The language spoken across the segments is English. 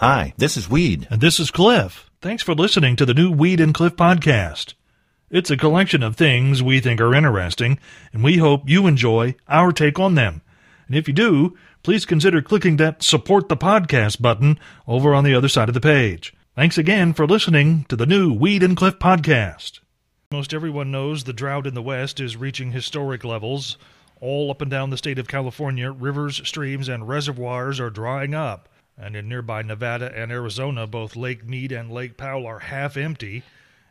Hi, this is Weed. And this is Cliff. Thanks for listening to the new Weed and Cliff podcast. It's a collection of things we think are interesting, and we hope you enjoy our take on them. And if you do, please consider clicking that support the podcast button over on the other side of the page. Thanks again for listening to the new Weed and Cliff podcast. Most everyone knows the drought in the West is reaching historic levels. All up and down the state of California, rivers, streams, and reservoirs are drying up. And in nearby Nevada and Arizona, both Lake Mead and Lake Powell are half empty,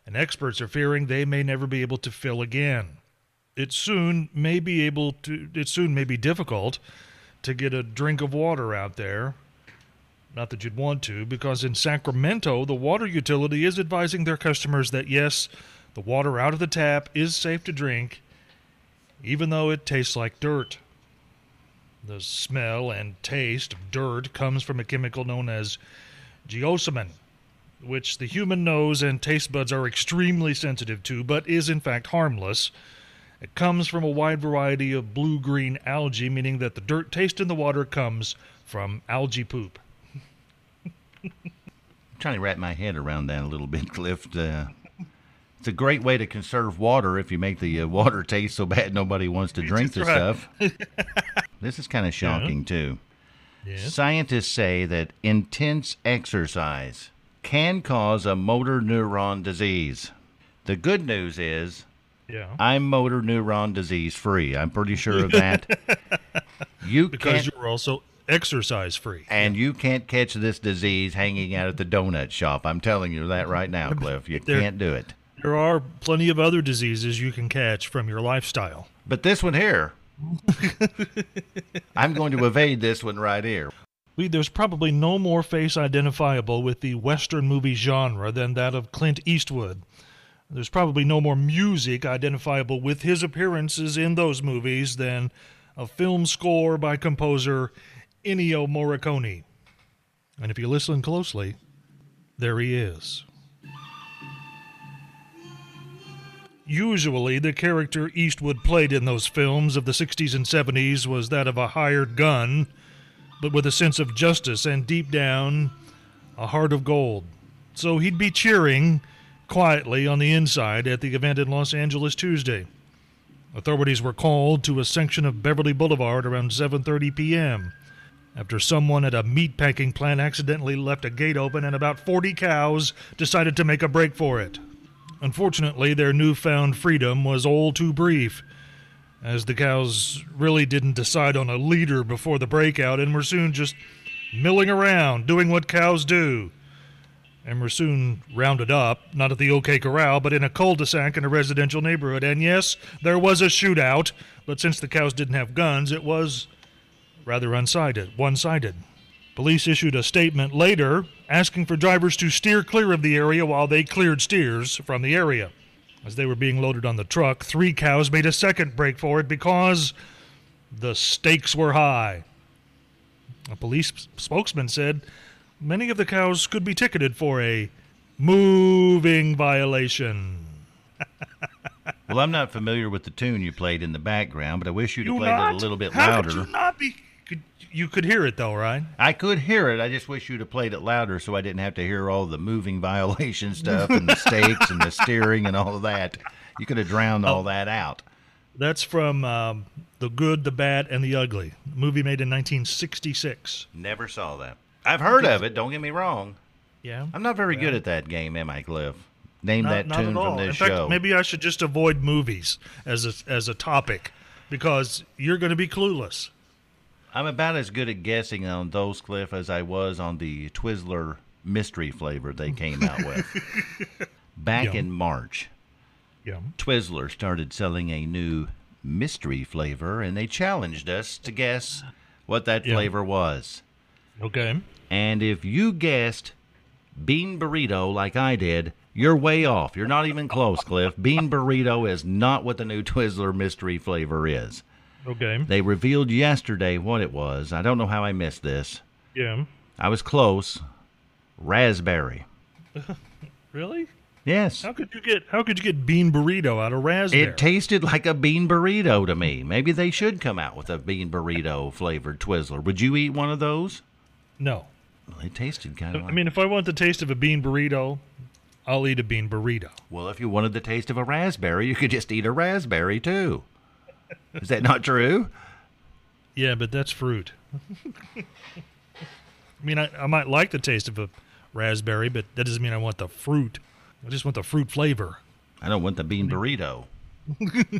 and experts are fearing they may never be able to fill again. It soon may be able to it soon may be difficult to get a drink of water out there. Not that you'd want to, because in Sacramento, the water utility is advising their customers that yes, the water out of the tap is safe to drink, even though it tastes like dirt. The smell and taste of dirt comes from a chemical known as geosmin, which the human nose and taste buds are extremely sensitive to, but is in fact harmless. It comes from a wide variety of blue green algae, meaning that the dirt taste in the water comes from algae poop. I'm trying to wrap my head around that a little bit, Cliff. Uh, it's a great way to conserve water if you make the uh, water taste so bad nobody wants to drink the right. stuff. this is kind of shocking, too. Yes. Scientists say that intense exercise can cause a motor neuron disease. The good news is Yeah. I'm motor neuron disease free. I'm pretty sure of that. you Because you're also exercise free. and you can't catch this disease hanging out at the donut shop. I'm telling you that right now, Cliff. You There- can't do it. There are plenty of other diseases you can catch from your lifestyle. But this one here, I'm going to evade this one right here. There's probably no more face identifiable with the Western movie genre than that of Clint Eastwood. There's probably no more music identifiable with his appearances in those movies than a film score by composer Ennio Morricone. And if you listen closely, there he is. Usually, the character Eastwood played in those films of the 60s and 70s was that of a hired gun but with a sense of justice and deep down, a heart of gold. So he'd be cheering quietly on the inside at the event in Los Angeles Tuesday. Authorities were called to a section of Beverly Boulevard around 7:30 p.m. after someone at a meatpacking plant accidentally left a gate open and about 40 cows decided to make a break for it. Unfortunately, their newfound freedom was all too brief as the cows really didn't decide on a leader before the breakout and were soon just milling around, doing what cows do. And were soon rounded up, not at the OK Corral, but in a cul de sac in a residential neighborhood. And yes, there was a shootout, but since the cows didn't have guns, it was rather unsided, one sided. Police issued a statement later asking for drivers to steer clear of the area while they cleared steers from the area. As they were being loaded on the truck, three cows made a second break for it because the stakes were high. A police spokesman said many of the cows could be ticketed for a moving violation. Well, I'm not familiar with the tune you played in the background, but I wish you'd You played it a little bit How louder. Could you not be? Could, you could hear it though, right? I could hear it. I just wish you'd have played it louder so I didn't have to hear all the moving violation stuff and the stakes and the steering and all of that. You could have drowned Oh. all that out. That's from um, The Good, the Bad, and the Ugly, a movie made in 1966. Never saw that. I've heard of it. Don't get me wrong. Yeah. I'm not very good at that game, am I, Cliff? Name Not- that tune from this fact, show. maybe I should just avoid movies as a, as a topic because you're going to be clueless. I'm about as good at guessing on those, Cliff, as I was on the Twizzler mystery flavor they came out with. Back Yum. in March, Yeah. Twizzler started selling a new mystery flavor, and they challenged us to guess what that Yeah. flavor was. Okay. And if you guessed bean burrito like I did, you're way off. You're not even close, Cliff. Bean burrito is not what the new Twizzler mystery flavor is. Okay. They revealed yesterday what it was. I don't know how I missed this. Yeah. I was close. Raspberry. Really? Yes. How could you get how could you get bean burrito out of raspberry? It tasted like a bean burrito to me. Maybe they should come out with a bean burrito flavored Twizzler. Would you eat one of those? no. Well, it tasted kind of. I mean, if I want the taste of a bean burrito, I'll eat a bean burrito. well, if you wanted the taste of a raspberry, you could just eat a raspberry too. Is that not true? Yeah, but that's fruit. I mean, I, I might like the taste of a raspberry, but that doesn't mean I want the fruit. I just want the fruit flavor. I don't want the bean burrito.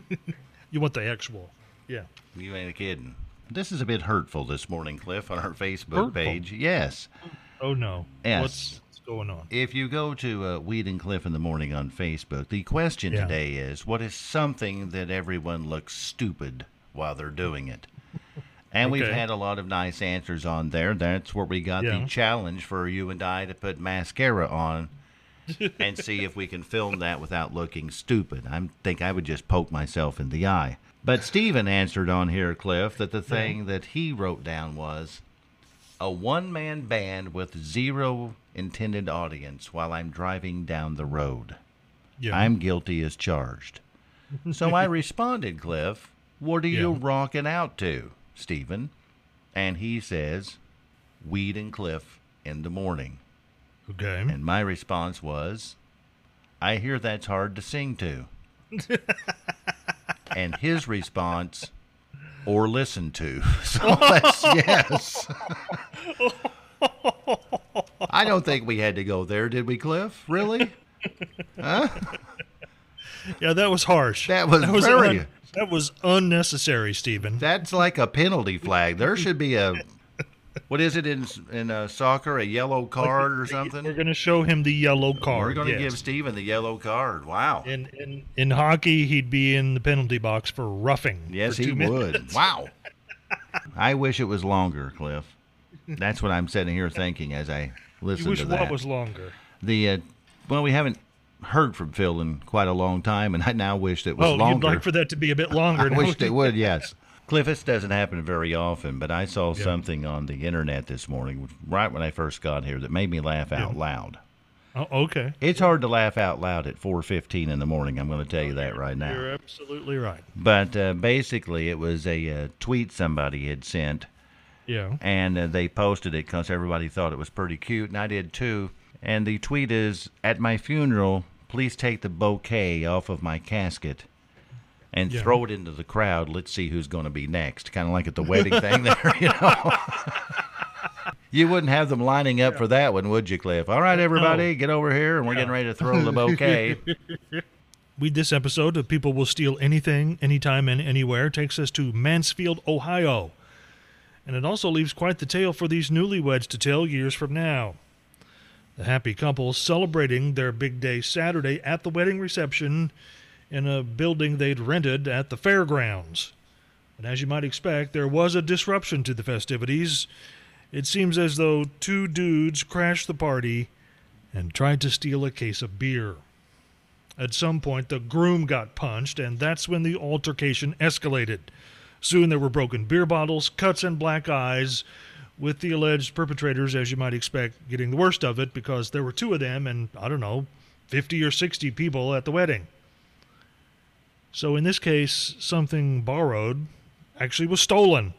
You want the actual. Yeah. You ain't kidding. This is a bit hurtful this morning, Cliff, on our Facebook Hurtful? page. Yes. Oh no. Yes. What's, what's going on? If you go to uh, Weed and Cliff in the morning on Facebook, the question Yeah. today is what is something that everyone looks stupid while they're doing it? And we've had a lot of nice answers on there. That's where we got Yeah. the challenge for you and I to put mascara on and see if we can film that without looking stupid. I think I would just poke myself in the eye. But Steven answered on here, Cliff, that the thing that he wrote down was a one man band with zero intended audience while I'm driving down the road. Yeah. I'm guilty as charged. So I responded, Cliff, what are you rocking out to, Stephen? And he says, Weed and Cliff in the morning. okay. And my response was, I hear that's hard to sing to. and his response, or listen to. So that's yes. I don't think we had to go there, did we, Cliff? Really? Huh? Yeah, that was harsh. That was very- that was unnecessary, Stephen. That's like a penalty flag. There should be a, what is it in in uh, soccer? A yellow card or something? We're going to show him the yellow card. We're going to yes. give Steven the yellow card. Wow. In, in in hockey, he'd be in the penalty box for roughing. Yes, for he would. minutes. Wow. I wish it was longer, Cliff. That's what I'm sitting here thinking as I listen to that. You wish to what was longer? the uh, well, we haven't heard from Phil in quite a long time, and I now wish it was Oh, longer. you'd like for that to be a bit longer. I wished it would. Yes. Cliff, this doesn't happen very often, but I saw something on the internet this morning, right when I first got here, that made me laugh out loud. Oh, okay. It's hard to laugh out loud at 4:15 in the morning. I'm going to tell you that right now. You're absolutely right. But uh, basically, it was a uh, tweet somebody had sent, Yeah. and uh, they posted it because everybody thought it was pretty cute, and I did too. And the tweet is, "At my funeral, please take the bouquet off of my casket." And Yeah. throw it into the crowd. Let's see who's going to be next. Kind of like at the wedding thing there, you know. you wouldn't have them lining up for that one, would you, Cliff? All right, everybody, get over here, and we're getting ready to throw the bouquet. We this episode of People Will Steal Anything, Anytime, and Anywhere takes us to Mansfield, Ohio. And it also leaves quite the tale for these newlyweds to tell years from now. The happy couple celebrating their big day Saturday at the wedding reception in a building they'd rented at the fairgrounds. And as you might expect, there was a disruption to the festivities. It seems as though two dudes crashed the party and tried to steal a case of beer. At some point, the groom got punched, and that's when the altercation escalated. Soon there were broken beer bottles, cuts, and black eyes, with the alleged perpetrators, as you might expect, getting the worst of it because there were two of them and, I don't know, 50 or 60 people at the wedding. So in this case, something borrowed actually was stolen,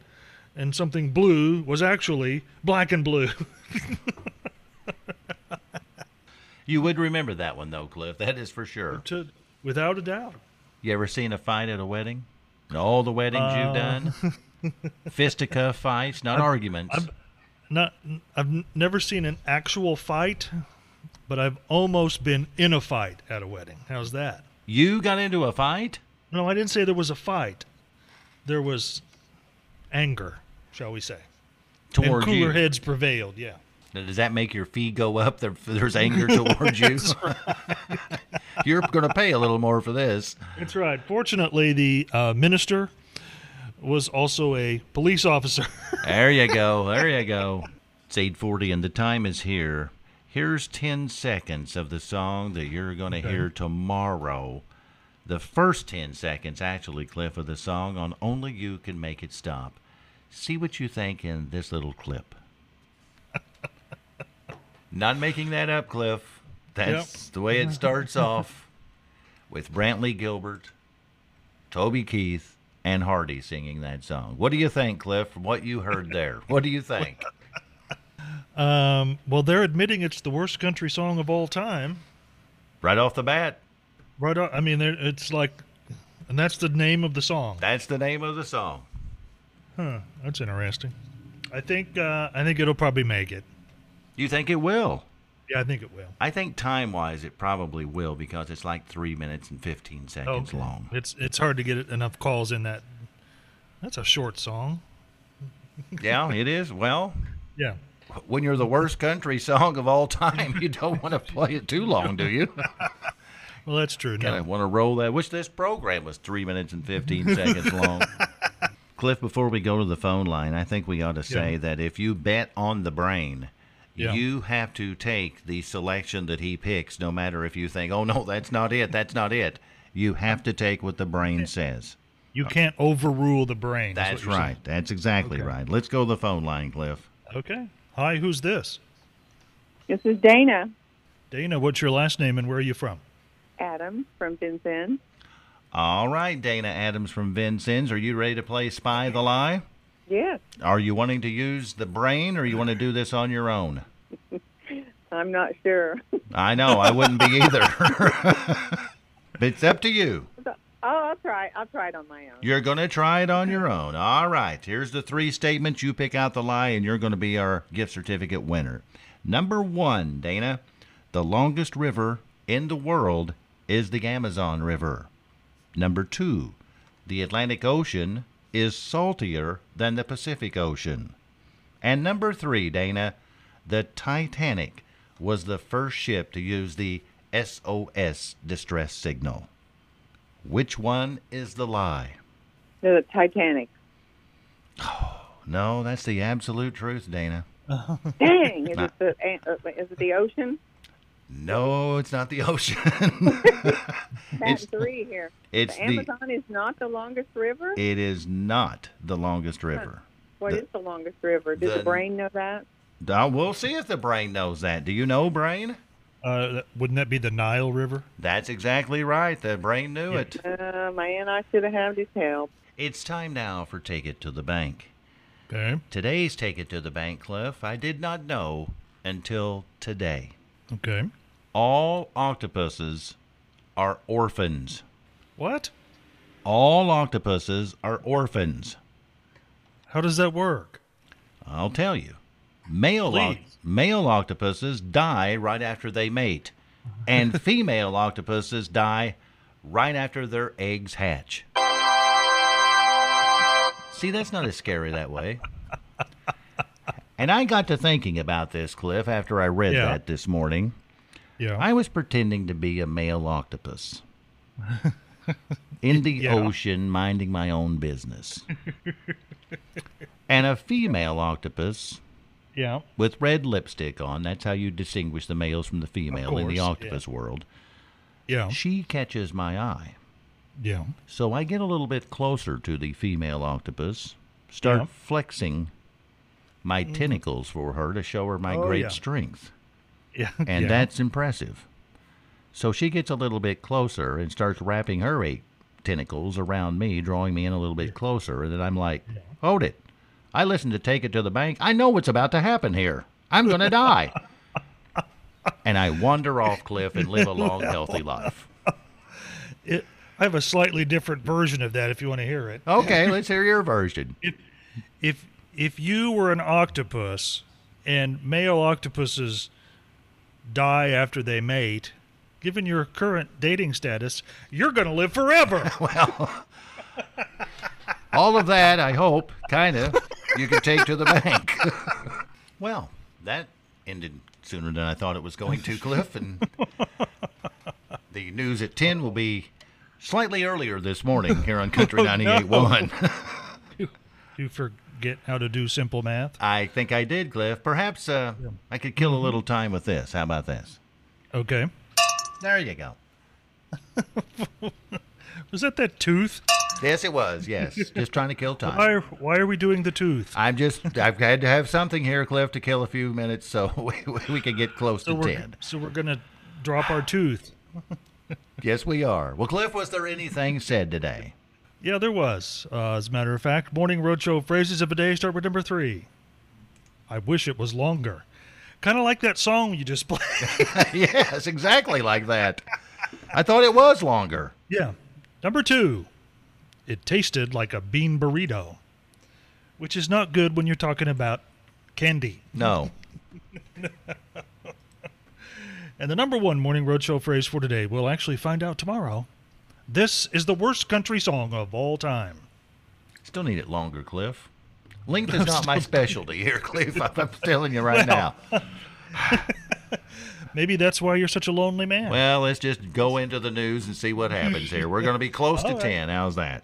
and something blue was actually black and blue. You would remember that one, though, Cliff. That is for sure. to, without a doubt. You ever seen a fight at a wedding? All the weddings Uh, you've done? Fisticuff fights, not arguments. not I've never seen an actual fight, but I've almost been in a fight at a wedding. How's that? You got into a fight? No, I didn't say there was a fight. There was anger, shall we say? and cooler you. heads prevailed. Yeah. Now, Does that make your fee go up? There, there's anger towards you. You're going to pay a little more for this. That's right. Fortunately, the uh, minister was also a police officer. There you go. There you go. It's 8:40 and the time is here. Here's 10 seconds of the song that you're going to Okay. hear tomorrow. The first 10 seconds, actually, Cliff, of the song on Only You Can Make It Stop. See what you think in this little clip. Not making that up, Cliff. That's the way it starts off with Brantley Gilbert, Toby Keith, and Hardy singing that song. What do you think, Cliff, from what you heard there? What do you think? Um, well, they're admitting it's the worst country song of all time. Right off the bat, Right. o- I mean, it's like, and that's the name of the song. that's the name of the song. Huh. That's interesting. I think. Uh, I think it'll probably make it. You think it will? Yeah, I think it will. I think time wise, it probably will because it's like three minutes and 15 seconds Okay. long. It's it's hard to get enough calls in that. That's a short song. yeah, it is. Well, Yeah. When you're the worst country song of all time, you don't want to play it too long, do you? Well, that's true. Kind No. of want to roll that. Wish this program was three minutes and 15 seconds long. Cliff, before we go to the phone line, I think we ought to say Yeah. that if you bet on the brain, Yeah. you have to take the selection that he picks, no matter if you think, oh, no, that's not it, that's not it. You have to take what the brain says. You can't overrule the brain. That's you're saying. right. That's exactly Okay. right. Let's go to the phone line, Cliff. Okay. Hi, who's this? This is Dana Dana, what's your last name and where are you from? Adam from Vincennes. All right, Dana Adams from Vincennes. Are you ready to play Spy the Lie? Yes, Are you wanting to use the brain or you want to do this on your own? I'm not sure. I know, I wouldn't be either. but it's up to you. Oh, I'll try. I'll try it on my own. You're going to try it on your own. All right, here's the three statements. You pick out the lie, and you're going to be our gift certificate winner. Number one, Dana, the longest river in the world is the Amazon River. Number two, the Atlantic Ocean is saltier than the Pacific Ocean. And number three, Dana, the Titanic was the first ship to use the SOS distress signal. Which one is the lie? The Titanic. Oh, No, that's the absolute truth, Dana. Dang, is it the uh, is it the ocean? No, it's not the ocean. That's It's- three here. it's the the Amazon is not the longest river. it is not the longest river. What is the- the longest river? Does the- the brain know that? Uh, we'll see if the brain knows that. Do you know, brain? Uh, wouldn't that be the Nile River? That's exactly right. The brain knew Yeah. it. Uh, man, I should have had his help. It's time now for Take It to the Bank. Okay. Today's Take It to the Bank, Cliff, I did not know until today. Okay. All octopuses are orphans. What? All octopuses are orphans. How does that work? I'll tell you. Male, male octopuses die right after they mate, and female octopuses die right after their eggs hatch. See, that's not as scary that way. And I got to thinking about this, Cliff, after I read Yeah. that this morning. Yeah. I was pretending to be a male octopus in the Yeah. ocean, minding my own business. and a female octopus yeah. with red lipstick on. That's how you distinguish the males from the female in the course, octopus world. Yeah. She catches my eye. Yeah. So I get a little bit closer to the female octopus, start Yeah. flexing my mm-hmm. tentacles for her to show her my Oh, great yeah. strength. Yeah. And yeah. that's impressive. So she gets a little bit closer and starts wrapping her eight tentacles around me, drawing me in a little bit closer. And then I'm like, hold it. I listened to Take It to the Bank. I know what's about to happen here. I'm going to die. and I wander off cliff and live a long, healthy life. It, I have a slightly different version of that if you want to hear it. Okay, let's hear your version. If if you were an octopus and male octopuses die after they mate, given your current dating status, you're going to live forever. Well, all of that, I hope, kind of, you can take to the bank. well, that ended sooner than I thought it was going to, Cliff. And the news at 10 will be slightly earlier this morning here on Country Oh, no. 98.1. you forget how to do simple math. I think I did, Cliff. Perhaps uh, I could kill a little time with this. How about this? Okay. There you go. Was that that tooth? Yes, it was. Yes. Just trying to kill time. Why, why are we doing the tooth? I'm just, I've had to have something here, Cliff, to kill a few minutes so we, we can get close So to 10. so we're going to drop our tooth. Yes, we are. Well, Cliff, was there anything said today? Yeah, there was. Uh, as a matter of fact, morning roadshow phrases of the day start with number three. I wish it was longer. Kind of like that song you just played. yes, exactly like that. I thought it was longer. yeah. Number two, it tasted like a bean burrito, which is not good when you're talking about candy. No. And the number one morning roadshow phrase for today, we'll actually find out tomorrow. This is the worst country song of all time. Still need it longer, Cliff. Length is not my specialty here, Cliff. I'm telling you right Well. now. Maybe that's why you're such a lonely man. Well, let's just go into the news and see what happens here. We're going to be close to 10. How's that?